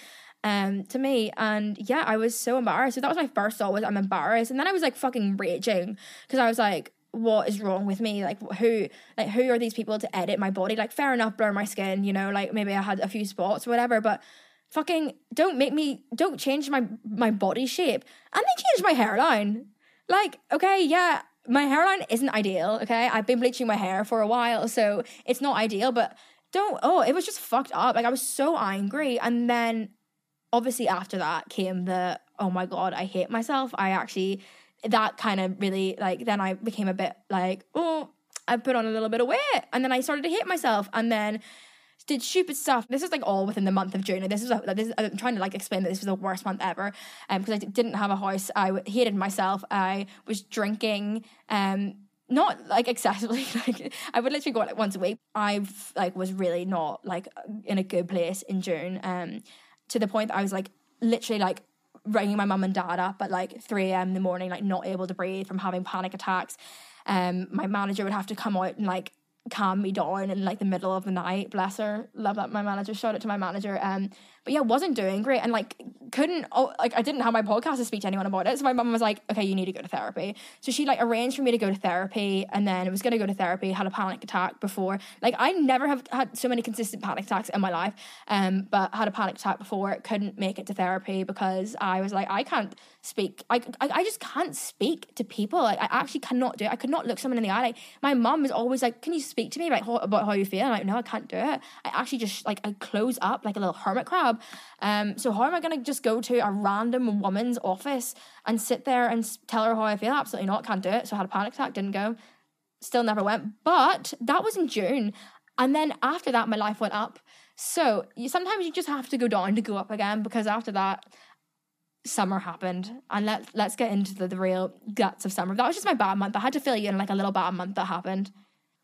um to me. And yeah I was so embarrassed. So that was my first thought was I'm embarrassed. And then I was like fucking raging because I was like what is wrong with me? Like who like who are these people to edit my body? Like fair enough blur my skin you know like maybe I had a few spots or whatever but fucking don't make me don't change my my body shape. And they changed my hairline like okay yeah my hairline isn't ideal okay? I've been bleaching my hair for a while so it's not ideal but don't oh it was just fucked up. Like I was so angry. And then obviously after that came the oh my god i hate myself. I actually that kind of really like then i became a bit like oh i put on a little bit of weight and then i started to hate myself. And then did stupid stuff. This is like all within the month of June. This is a, this, I'm trying to like explain that this was the worst month ever, um, because I didn't have a house. I hated myself. I was drinking, um, not like excessively. Like I would literally go out like once a week. I've like was really not like in a good place in June. Um, to the point that I was like literally like ringing my mum and dad up at like 3 a.m. in the morning, like not able to breathe from having panic attacks. Um, my manager would have to come out and like calm me down in like the middle of the night. Bless her, love that my manager. Shout out to my manager. Um, but yeah, wasn't doing great and like couldn't oh, like I didn't have my podcast to speak to anyone about it. So my mum was like, okay, you need to go to therapy. So she like arranged for me to go to therapy, and then it was gonna go to therapy. Had a panic attack before. Like I never have had so many consistent panic attacks in my life, um, but had a panic attack before. Couldn't make it to therapy because I was like, I can't speak. I, I, I just can't speak to people. Like I actually cannot do it. I could not look someone in the eye. Like my mum is always like, can you speak to me about how, about how you feel? I'm like, no, I can't do it. I actually just like I close up like a little hermit crab. Um, so how am I gonna just go to a random woman's office and sit there and tell her how I feel? Absolutely not. Can't do it. So I had a panic attack. Didn't go. Still never went. But that was in June, and then after that, my life went up. So you, sometimes you just have to go down to go up again because after that, summer happened and let, let's get into the, the real guts of summer that was just my bad month i had to fill you in like a little bad month that happened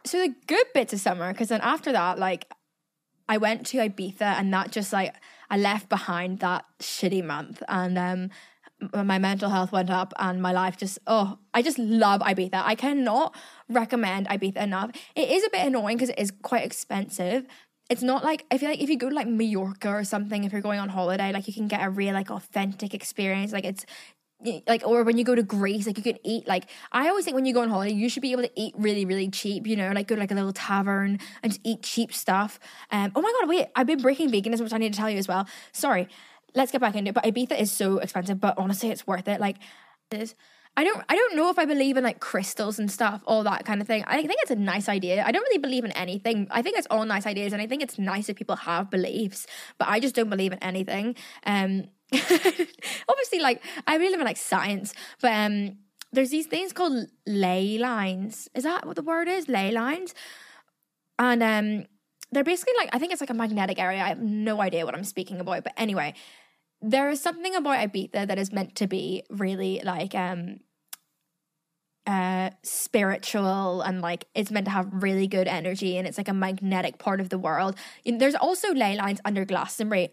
so the good bits of summer because then after that like i went to ibiza and that just like i left behind that shitty month and um my mental health went up and my life just oh i just love ibiza. I cannot recommend ibiza enough. It is a bit annoying because it is quite expensive. It's not like I feel like if you go to like Mallorca or something, if you're going on holiday, like you can get a real like authentic experience. Like it's like or when you go to Greece, like you can eat like I always think when you go on holiday, you should be able to eat really, really cheap, you know, like go to like a little tavern and just eat cheap stuff. Um oh my god, wait, I've been breaking veganism, which I need to tell you as well. Sorry. Let's get back into it. But Ibiza is so expensive, but honestly it's worth it. Like I don't I don't know if I believe in like crystals and stuff, all that kind of thing. I think it's a nice idea. I don't really believe in anything. I think it's all nice ideas and I think it's nice if people have beliefs, but I just don't believe in anything. Um obviously like I in like science, but um there's these things called ley lines. Is that what the word is? Ley lines? And um they're basically like I think it's like a magnetic area. I have no idea what I'm speaking about, but anyway, there is something about Ibiza that is meant to be really like um uh spiritual and like it's meant to have really good energy and it's like a magnetic part of the world. And there's also ley lines under Glastonbury.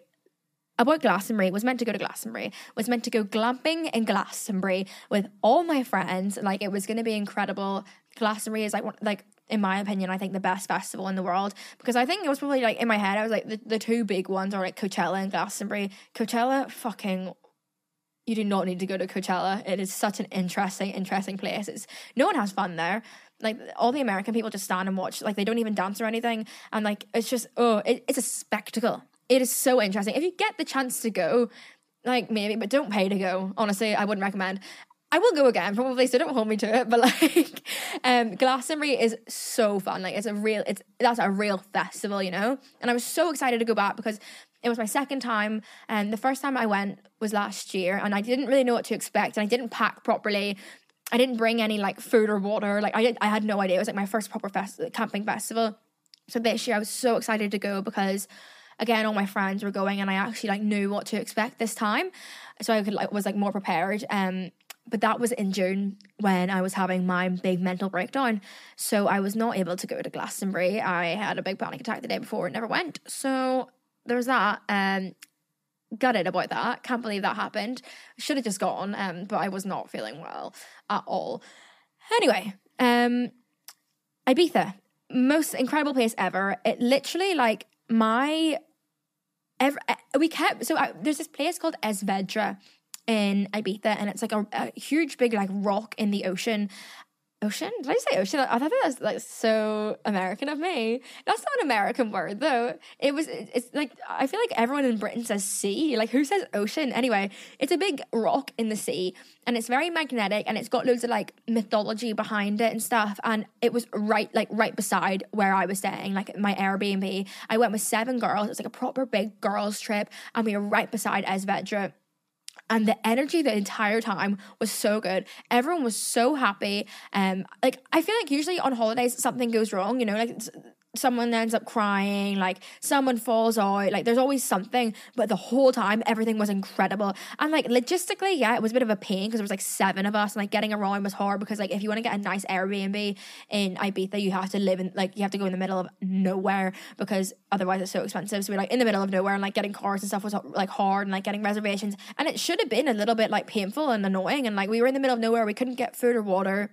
About Glastonbury was meant to go to Glastonbury, was meant to go glamping in Glastonbury with all my friends. Like it was gonna be incredible. Glastonbury is like one, like in my opinion, I think the best festival in the world because I think it was probably like in my head, I was like the, the two big ones are like Coachella and Glastonbury. Coachella, fucking, you do not need to go to Coachella. It is such an interesting, interesting place. It's no one has fun there. Like all the American people just stand and watch. Like they don't even dance or anything, and like it's just oh, it, it's a spectacle. It is so interesting. If you get the chance to go, like maybe, but don't pay to go. Honestly, I wouldn't recommend. I will go again probably, so don't hold me to it. But like, um, Glastonbury is so fun. Like, it's a real, it's that's a real festival, you know. And I was so excited to go back because it was my second time, and the first time I went was last year, and I didn't really know what to expect, and I didn't pack properly. I didn't bring any like food or water. Like, I did, I had no idea. It was like my first proper fest- camping festival. So this year I was so excited to go because again all my friends were going and I actually like knew what to expect this time so I could like was like more prepared um but that was in June when I was having my big mental breakdown. So I was not able to go to Glastonbury. I had a big panic attack the day before and never went. So there's that. Um, gutted about that. Can't believe that happened. Should have just gone, um, but I was not feeling well at all. Anyway, um, Ibiza, most incredible place ever. It literally like my every, uh, we kept so I, there's this place called Es Vedrà in Ibiza, and it's like a, a huge, big like rock in the ocean. Ocean? Did I say ocean? I thought that was like so American of me. That's not an American word though. It was. It's like I feel like everyone in Britain says sea. Like who says ocean? Anyway, it's a big rock in the sea, and it's very magnetic, and it's got loads of like mythology behind it and stuff. And it was right, like right beside where I was staying, like my Airbnb. I went with seven girls. It was like a proper big girls trip, and we were right beside Es Vedrà and the energy the entire time was so good. Everyone was so happy. Um, like I feel like usually on holidays something goes wrong. You know, like someone ends up crying, like someone falls out, like there's always something, but the whole time everything was incredible. And like logistically, yeah, it was a bit of a pain because there was like seven of us and like getting around was hard because like if you want to get a nice Airbnb in Ibiza, you have to live in like you have to go in the middle of nowhere because otherwise it's so expensive. So we're like in the middle of nowhere and like getting cars and stuff was like hard and like getting reservations. And it should have been a little bit like painful and annoying. And like we were in the middle of nowhere, we couldn't get food or water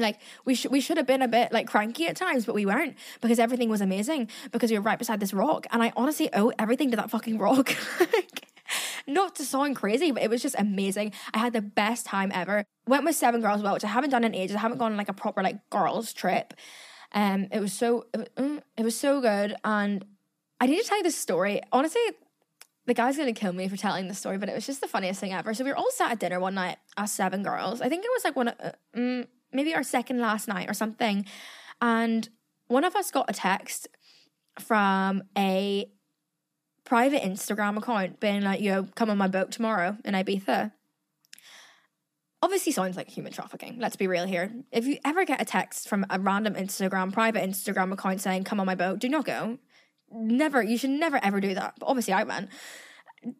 Like we should we should have been a bit like cranky at times, but we weren't because everything was amazing because we were right beside this rock, and I honestly owe everything to that fucking rock. Not to sound crazy, but it was just amazing. I had the best time ever. Went with seven girls, as well, which I haven't done in ages. I haven't gone on like a proper like girls trip. Um, it was so it was, mm, it was so good, and I need to tell you this story. Honestly, the guy's gonna kill me for telling this story, but it was just the funniest thing ever. So we were all sat at dinner one night, us seven girls. I think it was like one, uh, mm, maybe our second last night or something, and one of us got a text from a private Instagram account being like, "Yo, come on my boat tomorrow in Ibiza." Obviously, sounds like human trafficking. Let's be real here. If you ever get a text from a random Instagram, private Instagram account saying, "Come on my boat," do not go. Never. You should never ever do that. But obviously, I went.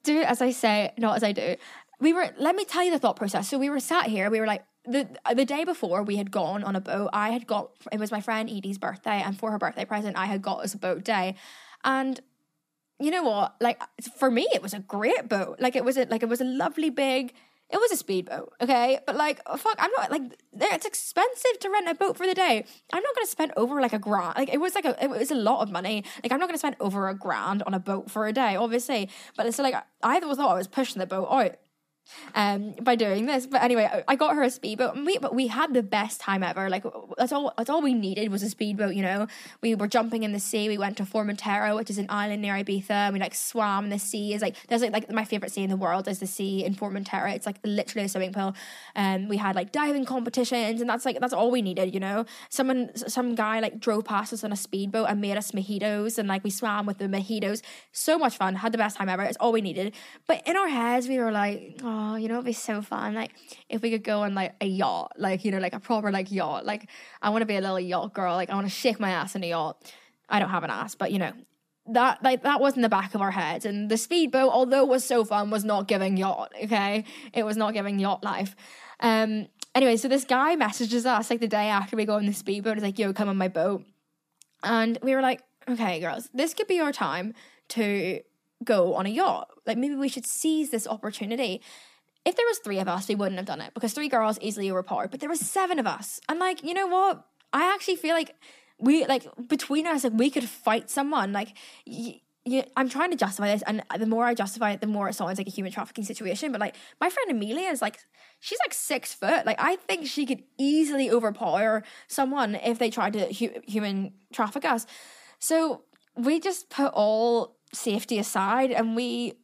Do as I say, not as I do. We were. Let me tell you the thought process. So we were sat here. We were like, the the day before we had gone on a boat. I had got it was my friend Edie's birthday, and for her birthday present, I had got us a boat day, and you know what? Like for me, it was a great boat. Like it was a like it was a lovely big. It was a speedboat, okay, but like fuck, I'm not like it's expensive to rent a boat for the day. I'm not gonna spend over like a grand. Like it was like a it was a lot of money. Like I'm not gonna spend over a grand on a boat for a day, obviously. But it's like I thought I was pushing the boat out um, by doing this. But anyway, I got her a speedboat, and we but we had the best time ever. Like that's all that's all we needed was a speedboat. You know, we were jumping in the sea. We went to Formentera, which is an island near Ibiza. And we like swam in the sea. Is like there's like, like my favorite sea in the world is the sea in Formentera. It's like literally a swimming pool. And um, we had like diving competitions, and that's like that's all we needed. You know, someone some guy like drove past us on a speedboat and made us mojitos, and like we swam with the mojitos. So much fun. Had the best time ever. It's all we needed. But in our heads, we were like, oh oh, you know, it'd be so fun. Like if we could go on like a yacht, like, you know, like a proper like yacht. Like I want to be a little yacht girl. Like I want to shake my ass in a yacht. I don't have an ass, but you know, that like that was in the back of our heads. And the speedboat, although was so fun, was not giving yacht, okay? It was not giving yacht life. Um anyway, so this guy messages us like the day after we go on the speedboat, he's like, yo, come on my boat. And we were like, okay, girls, this could be our time to go on a yacht. Like maybe we should seize this opportunity if there was three of us, we wouldn't have done it because three girls easily overpowered. But there was seven of us, and like you know what, I actually feel like we like between us, like we could fight someone. Like, I'm trying to justify this, and the more I justify it, the more it sounds like a human trafficking situation. But like my friend Amelia is like, she's like six foot. Like I think she could easily overpower someone if they tried to hu- human traffic us. So we just put all safety aside and we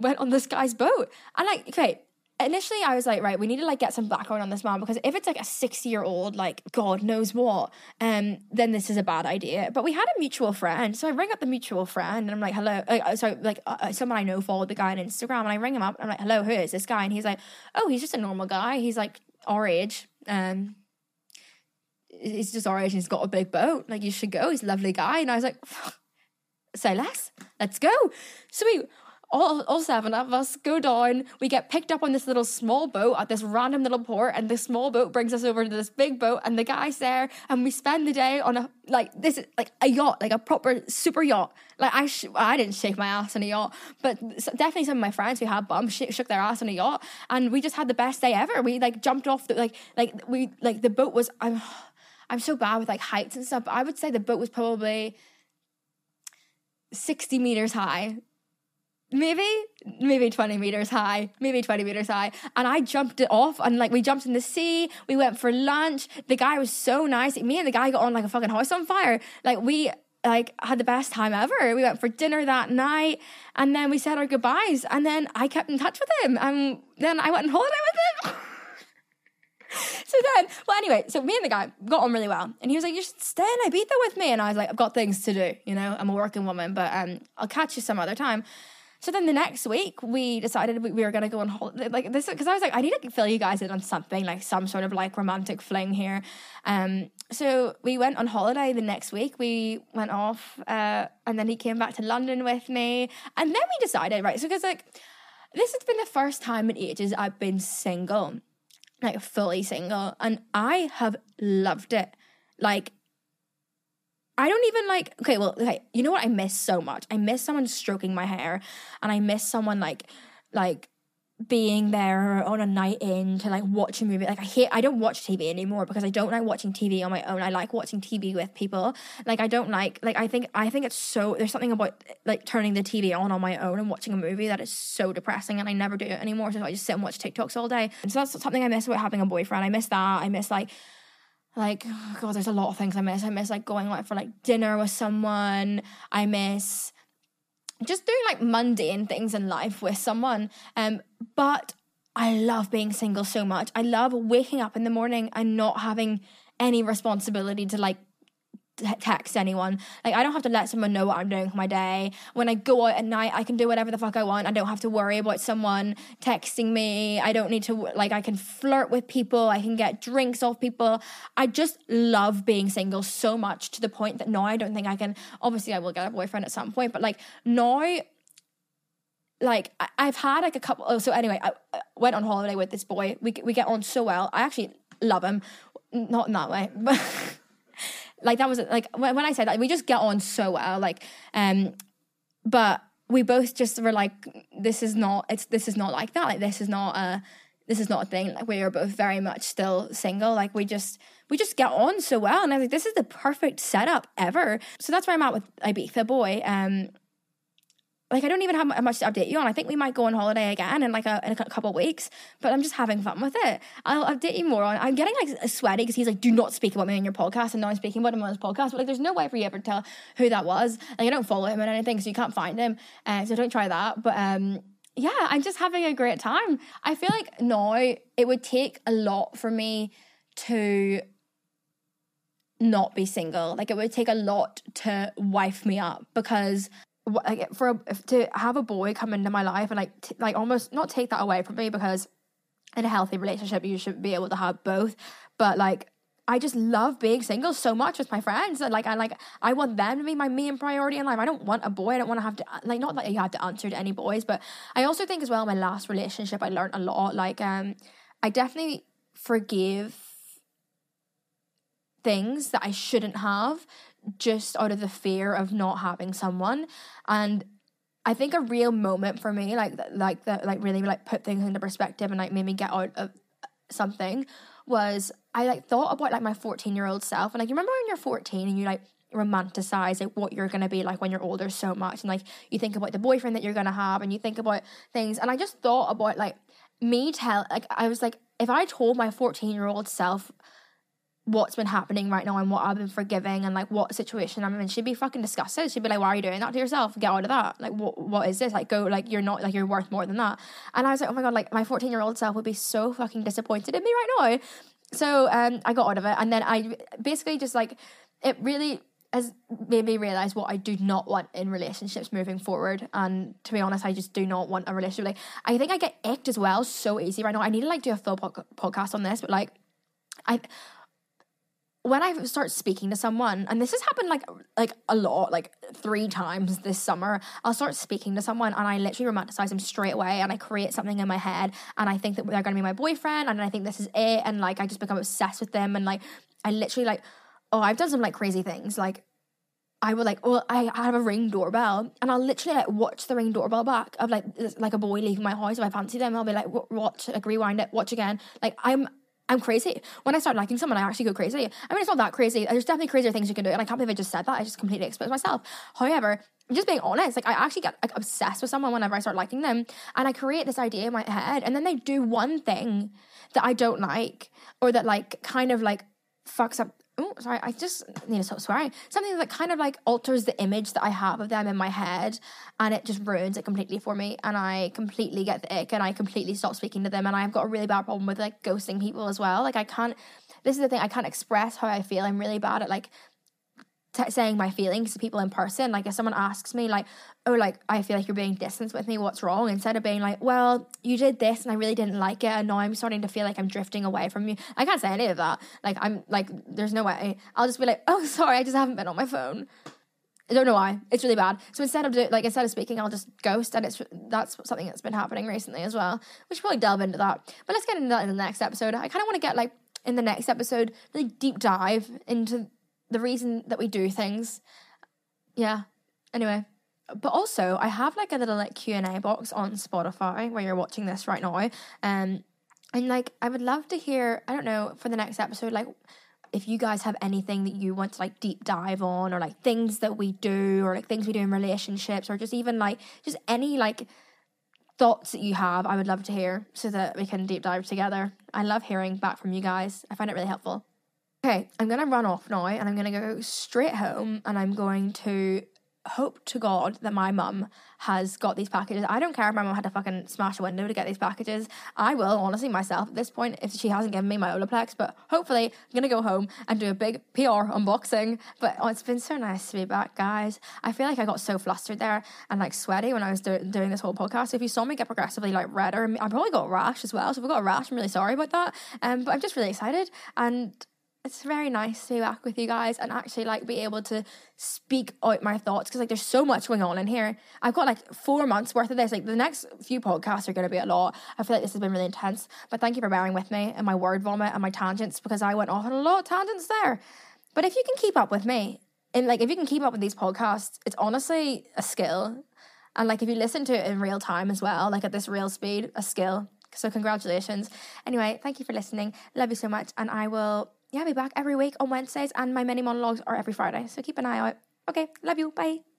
went on this guy's boat. And like, okay, initially I was like, right, we need to like get some background on this man because if it's like a 60 year old, like God knows what, um, then this is a bad idea. But we had a mutual friend. So I ring up the mutual friend and I'm like, hello. Uh, so like uh, uh, someone I know followed the guy on Instagram and I ring him up. And I'm like, hello, who is this guy? And he's like, oh, he's just a normal guy. He's like our age. Um, he's just our age and he's got a big boat. Like you should go. He's a lovely guy. And I was like, say less. Let's go. So we all, all seven of us go down. We get picked up on this little small boat at this random little port, and the small boat brings us over to this big boat, and the guy's there, and we spend the day on a like this is like a yacht, like a proper super yacht. Like I, sh- I didn't shake my ass on a yacht, but definitely some of my friends who had bums sh- shook their ass on a yacht, and we just had the best day ever. We like jumped off the like like we like the boat was I'm I'm so bad with like heights and stuff. But I would say the boat was probably 60 meters high maybe maybe 20 meters high maybe 20 meters high. And i jumped it off and like we jumped in the sea we went for lunch. The guy was so nice. Me and the guy got on like a fucking house on fire. Like we like had the best time ever. We went for dinner that night and then we said our goodbyes and then i kept in touch with him. And then i went on holiday with him. So then, well, anyway, so me and the guy got on really well, and he was like, "You should stay in Ibiza with me," and I was like, "I've got things to do, you know. I'm a working woman, but um, I'll catch you some other time." So then the next week we decided we, we were going to go on holiday like this because I was like I need to fill you guys in on something like some sort of like romantic fling here. Um so we went on holiday the next week. We went off uh and then he came back to London with me and then we decided right so because like this has been the first time in ages I've been single like fully single and I have loved it. Like I don't even like okay, well, okay, you know what I miss so much? I miss someone stroking my hair and I miss someone like like being there on a night in to like watch a movie. Like I hate I don't watch TV anymore because I don't like watching TV on my own. I like watching TV with people. Like I don't like like I think I think it's so there's something about like turning the TV on on my own and watching a movie that is so depressing and I never do it anymore. So I just sit and watch TikToks all day. And so that's something I miss about having a boyfriend. I miss that. I miss like like oh god there's a lot of things I miss. I miss like going out for like dinner with someone. I miss just doing like mundane things in life with someone. Um, but I love being single so much. I love waking up in the morning and not having any responsibility to like text anyone. Like I don't have to let someone know what I'm doing for my day. When I go out at night, I can do whatever the fuck I want. I don't have to worry about someone texting me. I don't need to like I can flirt with people. I can get drinks off people. I just love being single so much to the point that now I don't think I can obviously I will get a boyfriend at some point, but like now like I, have had like a couple oh so anyway I, I went on holiday with this boy we we get on so well I actually love him not in that way but like that was like when, I said that we just get on so well like um but we both just were like this is not it's this is not like that. Like this is not a this is not a thing. Like we are both very much still single. Like we just we just get on so well. And I was like this is the perfect setup ever. So that's where I'm at with Ibiza boy. Um like I don't even have much to update you on. I think we might go on holiday again in like a, in a couple weeks, but I'm just having fun with it. I'll update you more on. I'm getting like sweaty because he's like, "Do not speak about me on your podcast," and now I'm speaking about him on his podcast. But like, there's no way for you ever to tell who that was. Like, I don't follow him or anything, so you can't find him. Uh, so don't try that. But um, yeah, I'm just having a great time. I feel like now it would take a lot for me to not be single. Like it would take a lot to wife me up because like for a, to have a boy come into my life and like t- like almost not take that away from me because in a healthy relationship you should be able to have both but like I just love being single so much with my friends. Like I like I want them to be my main priority in life. I don't want a boy. I don't want to have to like not that you have to answer to any boys, but I also think as well my last relationship I learned a lot. Like um I definitely forgive things that I shouldn't have just out of the fear of not having someone. And I think a real moment for me like like that like really like put things into perspective and like made me get out of something was I like thought about like my 14 year old self. And like you remember when you're 14 and you like romanticize like what you're gonna be like when you're older so much. And like you think about the boyfriend that you're gonna have and you think about things. And I just thought about like me tell like I was like if I told my 14 year old self what's been happening right now and what I've been forgiving and like what situation I'm in, she'd be fucking disgusted. She'd be like, "Why are you doing that to yourself? Get out of that! Like, what what is this? Like, go like you're not like you're worth more than that." And I was like, "Oh my god!" Like my 14 year old self would be so fucking disappointed in me right now. So um, I got out of it, and then I basically just like it really has made me realize what I do not want in relationships moving forward. And to be honest, I just do not want a relationship. Like I think I get icked as well so easy right now. I need to like do a full po- podcast on this, but like I when I start speaking to someone, and this has happened like like a lot, like three times this summer, I'll start speaking to someone and I literally romanticize them straight away and I create something in my head and I think that they're gonna be my boyfriend and I think this is it and like I just become obsessed with them and like I literally like oh I've done some like crazy things like I would like, well, I have a ring doorbell, and I'll literally like watch the ring doorbell back of like like a boy leaving my house. If I fancy them, I'll be like, watch, like rewind it, watch again. Like I'm I'm crazy. When I start liking someone, I actually go crazy. I mean, it's not that crazy. There's definitely crazier things you can do, and I can't believe I just said that. I just completely exposed myself. However, just being honest, like I actually get like obsessed with someone whenever I start liking them, and I create this idea in my head, and then they do one thing that I don't like, or that like kind of like fucks up oh sorry i just need to stop swearing. Something that kind of like alters the image that i have of them in my head and it just ruins it completely for me and i completely get the ick and i completely stop speaking to them and i've got a really bad problem with like ghosting people as well. Like i can't this is the thing i can't express how i feel. I'm really bad at like t- saying my feelings to people in person. Like if someone asks me, like, "Oh, like I feel like you're being distant with me. What's wrong?" Instead of being like, "Well, you did this and I really didn't like it, and now I'm starting to feel like I'm drifting away from you." I can't say any of that. Like I'm like, there's no way. I'll just be like, "Oh, sorry, I just haven't been on my phone." I don't know why. It's really bad. So instead of do, like instead of speaking, I'll just ghost, and it's that's something that's been happening recently as well. We should probably delve into that. But let's get into that in the next episode. I kind of want to get like in the next episode really deep dive into the reason that we do things. Yeah. Anyway, but also I have like a little like Q and A box on Spotify where you're watching this right now. Um, and like I would love to hear. I don't know for the next episode, like if you guys have anything that you want to like deep dive on, or like things that we do, or like things we do in relationships, or just even like just any like thoughts that you have, I would love to hear so that we can deep dive together. I love hearing back from you guys. I find it really helpful. Okay, I'm gonna run off now and I'm gonna go straight home and I'm going to hope to God that my mum has got these packages. I don't care if my mum had to fucking smash a window to get these packages. I will, honestly, myself at this point, if she hasn't given me my Olaplex. But hopefully, I'm going to go home and do a big PR unboxing. But oh, it's been so nice to be back, guys. I feel like I got so flustered there and like sweaty when I was do- doing this whole podcast. So if you saw me get progressively like redder, I probably got a rash as well. So if I got a rash, I'm really sorry about that. Um, but I'm just really excited. And it's very nice to be back with you guys and actually like be able to speak out my thoughts because like there's so much going on in here. I've got like four months worth of this. Like the next few podcasts are going to be a lot. I feel like this has been really intense, but thank you for bearing with me and my word vomit and my tangents because I went off on a lot of tangents there. But if you can keep up with me and like if you can keep up with these podcasts, it's honestly a skill. And like if you listen to it in real time as well, like at this real speed, a skill. So congratulations. Anyway, thank you for listening. Love you so much, and I will yeah, I'll be back every week on Wednesdays, and my mini monologues are every Friday. So keep an eye out. Okay, love you. Bye.